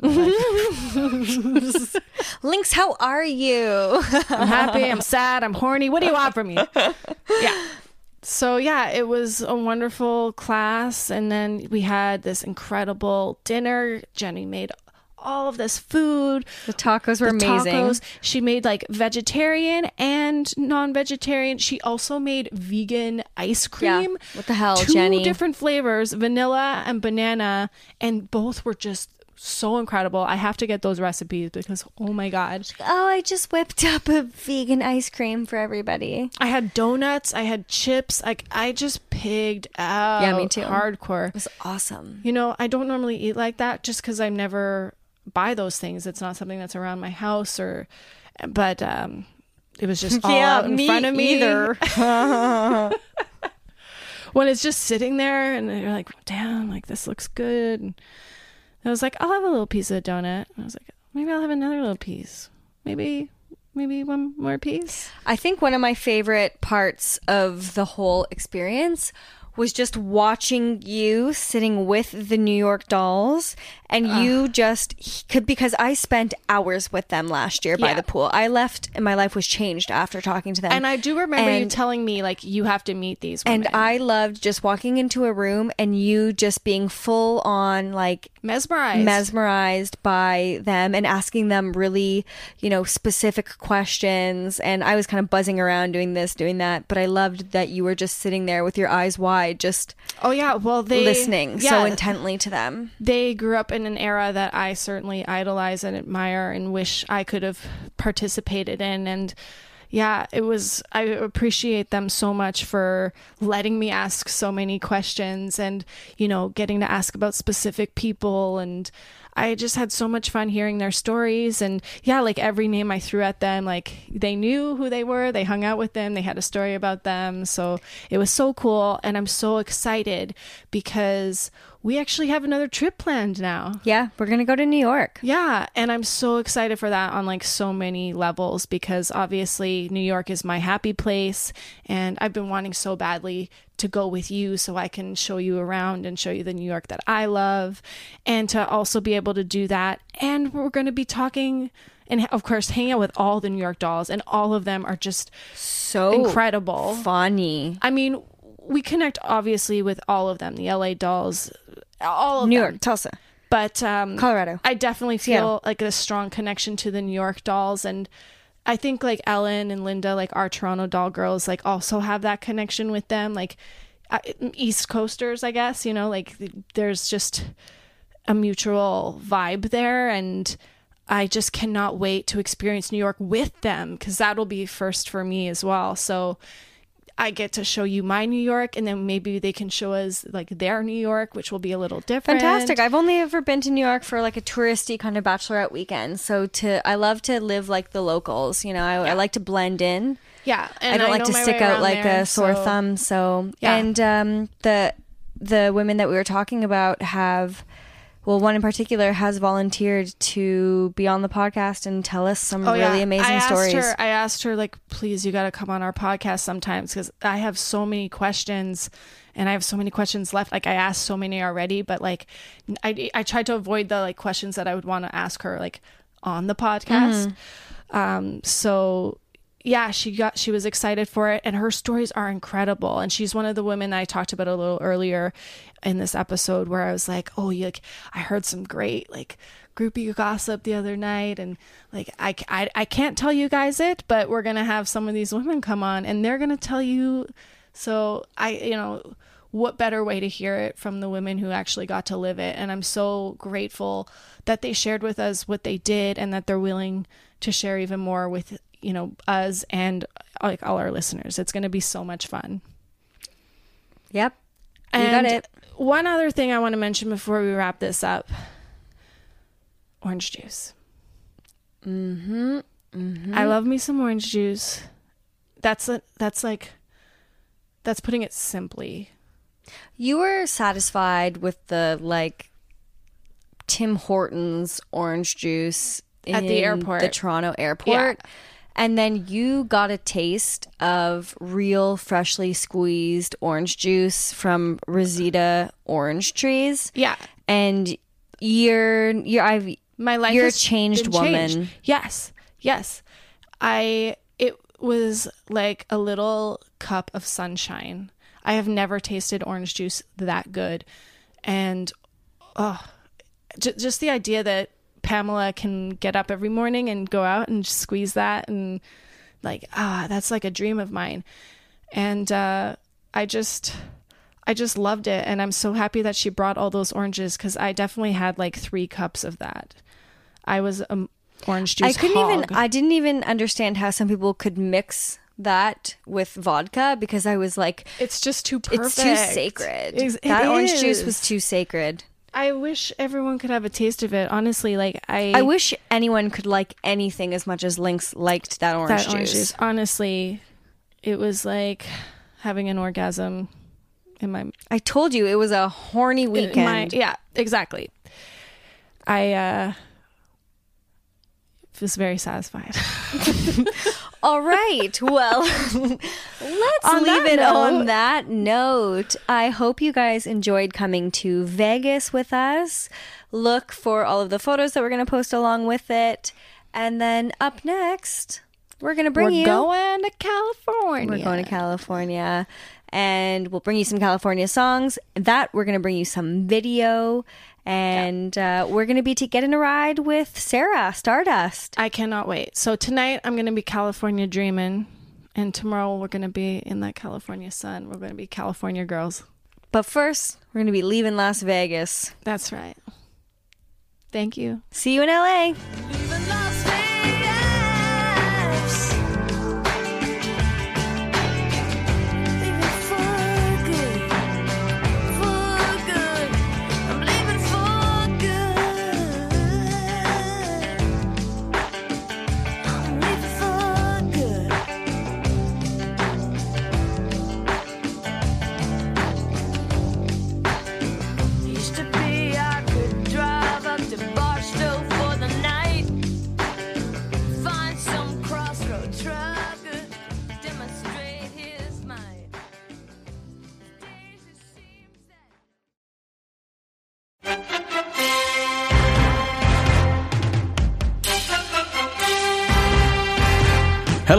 Lynx, how are you? I'm happy. I'm sad. I'm horny. What do you want from me? Yeah. So yeah, it was a wonderful class, and then we had this incredible dinner. Jenny made all of this food. the tacos were the amazing. tacos. She made like vegetarian and non-vegetarian. She also made vegan ice cream. What the hell, Two Jenny? different flavors, vanilla and banana, and both were just so incredible. I have to get those recipes because oh my god. Oh, I just whipped up a vegan ice cream for everybody. I had donuts, I had chips. Like I just pigged out. Yeah, me too. Hardcore. It was awesome. You know, I don't normally eat like that just because I never buy those things. It's not something that's around my house or, but um, it was just [laughs] all out in front of me. either. [laughs] [laughs] when it's just sitting there and you're like, damn, like this looks good. And I was like, I'll have a little piece of donut. And I was like, maybe I'll have another little piece. Maybe, maybe one more piece. I think one of my favorite parts of the whole experience was just watching you sitting with the New York dolls and you just could because I spent hours with them last year by Yeah. the pool. I left and my life was changed after talking to them. And I do remember you telling me like you have to meet these and. I loved just walking into a room and you just being full on like mesmerized. mesmerized by them and asking them really, you know, specific questions. And I was kind of buzzing around doing this, doing that. But I loved that you were just sitting there with your eyes wide, just oh yeah, well they listening yeah, so intently to them. they grew up in an era that I certainly idolize and admire and wish I could have participated in. And yeah, it was, I appreciate them so much for letting me ask so many questions and, you know, getting to ask about specific people. And I just had so much fun hearing their stories. And yeah, like every name I threw at them, like they knew who they were, they hung out with them, they had a story about them. So it was so cool. And I'm so excited because we actually have another trip planned now. Yeah, we're going to go to New York. Yeah, and I'm so excited for that on like so many levels because obviously New York is my happy place and I've been wanting so badly to go with you so I can show you around and show you the New York that I love and to also be able to do that and we're going to be talking and of course hang out with all the New York dolls and all of them are just So incredible. funny. I mean, we connect obviously with all of them, the LA dolls, all of New them. York, Tulsa, But um, Colorado. I definitely feel Seattle. like a strong connection to the New York dolls, and I think like Ellen and Linda, like our Toronto doll girls, like also have that connection with them, like East Coasters, I guess. You know, like there's just a mutual vibe there, and I just cannot wait to experience New York with them because that'll be first for me as well. So. I get to show you my New York, and then maybe they can show us like their New York, which will be a little different. Fantastic. I've only ever been to New York for like a touristy kind of bachelorette weekend. So to I love to live like the locals, you know. I, I like to blend in. Yeah, I don't like to stick out like there, a sore so- thumb. So Yeah. and um, the the women that we were talking about have well, one in particular has volunteered to be on the podcast and tell us some really amazing Oh, I asked stories. Her, I asked her, like, please, you got to come on our podcast sometimes because I have so many questions and I have so many questions left. Like, I asked so many already, but like, I, I tried to avoid the like questions that I would want to ask her, like, on the podcast. Um, so yeah, she got she was excited for it and her stories are incredible. And she's one of the women I talked about a little earlier in this episode where I was like, "Oh, you like I heard some great like groupie gossip the other night and like I, I I can't tell you guys it, but we're going to have some of these women come on and they're going to tell you so I you know what better way to hear it from the women who actually got to live it and i'm so grateful that they shared with us what they did and that they're willing to share even more with you know us and like all our listeners it's going to be so much fun Yep. You and got it. one other thing i want to mention before we wrap this up orange juice mm-hmm, i love me some orange juice that's a, that's like that's putting it simply You were satisfied with the like Tim Hortons orange juice At the airport. the Toronto airport. And then you got a taste of real freshly squeezed orange juice from Rosita orange trees. yeah And you're you're I've my life You're a changed been changed. woman. yes yes i it was like a little cup of sunshine i have never tasted orange juice that good and oh j- just the idea that pamela can get up every morning and go out and squeeze that and like ah that's like a dream of mine and uh i just I just loved it, and I'm so happy that she brought all those oranges because I definitely had like three cups of that. I was a orange juice. I couldn't even. I didn't even understand how some people could mix that with vodka because I was like it's just too perfect. it's too sacred. It's- it that orange juice was too sacred. I wish everyone could have a taste of it. Honestly, like I, I wish anyone could like anything as much as Lynx liked that orange, that juice. orange juice. Honestly, it was like having an orgasm in my I told you it was a horny weekend. my- yeah, exactly. I uh was very satisfied. [laughs] All right. Well, [laughs] let's On leave it on that note. I hope you guys enjoyed coming to Vegas with us. Look for all of the photos that we're going to post along with it. And then up next, we're going to bring We're you. going to California. We're going to California. And we'll bring you some California songs. That we're going to bring you some video. And uh, we're going to be t- getting a ride with Sarah Stardust. I cannot wait. So tonight I'm going to be California dreaming, and tomorrow we're going to be in that California sun. We're going to be California girls. But first, we're going to be leaving Las Vegas. That's right. Thank you. See you in LA.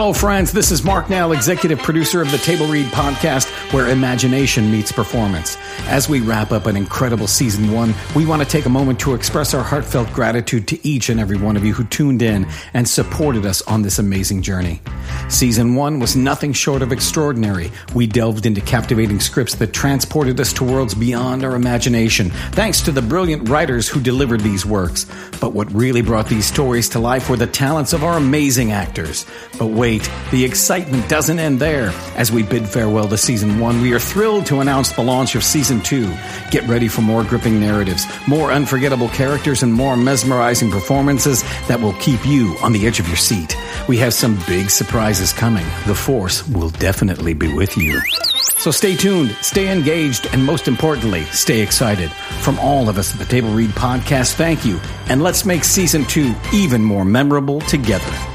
Hello, friends. This is Mark Nell, executive producer of the Table Read podcast, where imagination meets performance. As we wrap up an incredible season one, we want to take a moment to express our heartfelt gratitude to each and every one of you who tuned in and supported us on this amazing journey. Season one was nothing short of extraordinary. We delved into captivating scripts that transported us to worlds beyond our imagination, thanks to the brilliant writers who delivered these works. But what really brought these stories to life were the talents of our amazing actors. But wait, the excitement doesn't end there. As we bid farewell to season one, we are thrilled to announce the launch of season two. Get ready for more gripping narratives, more unforgettable characters, and more mesmerizing performances that will keep you on the edge of your seat. We have some big surprises coming. The Force will definitely be with you. So stay tuned, stay engaged, and most importantly, stay excited. From all of us at the Table Read Podcast, thank you. And let's make season two even more memorable together.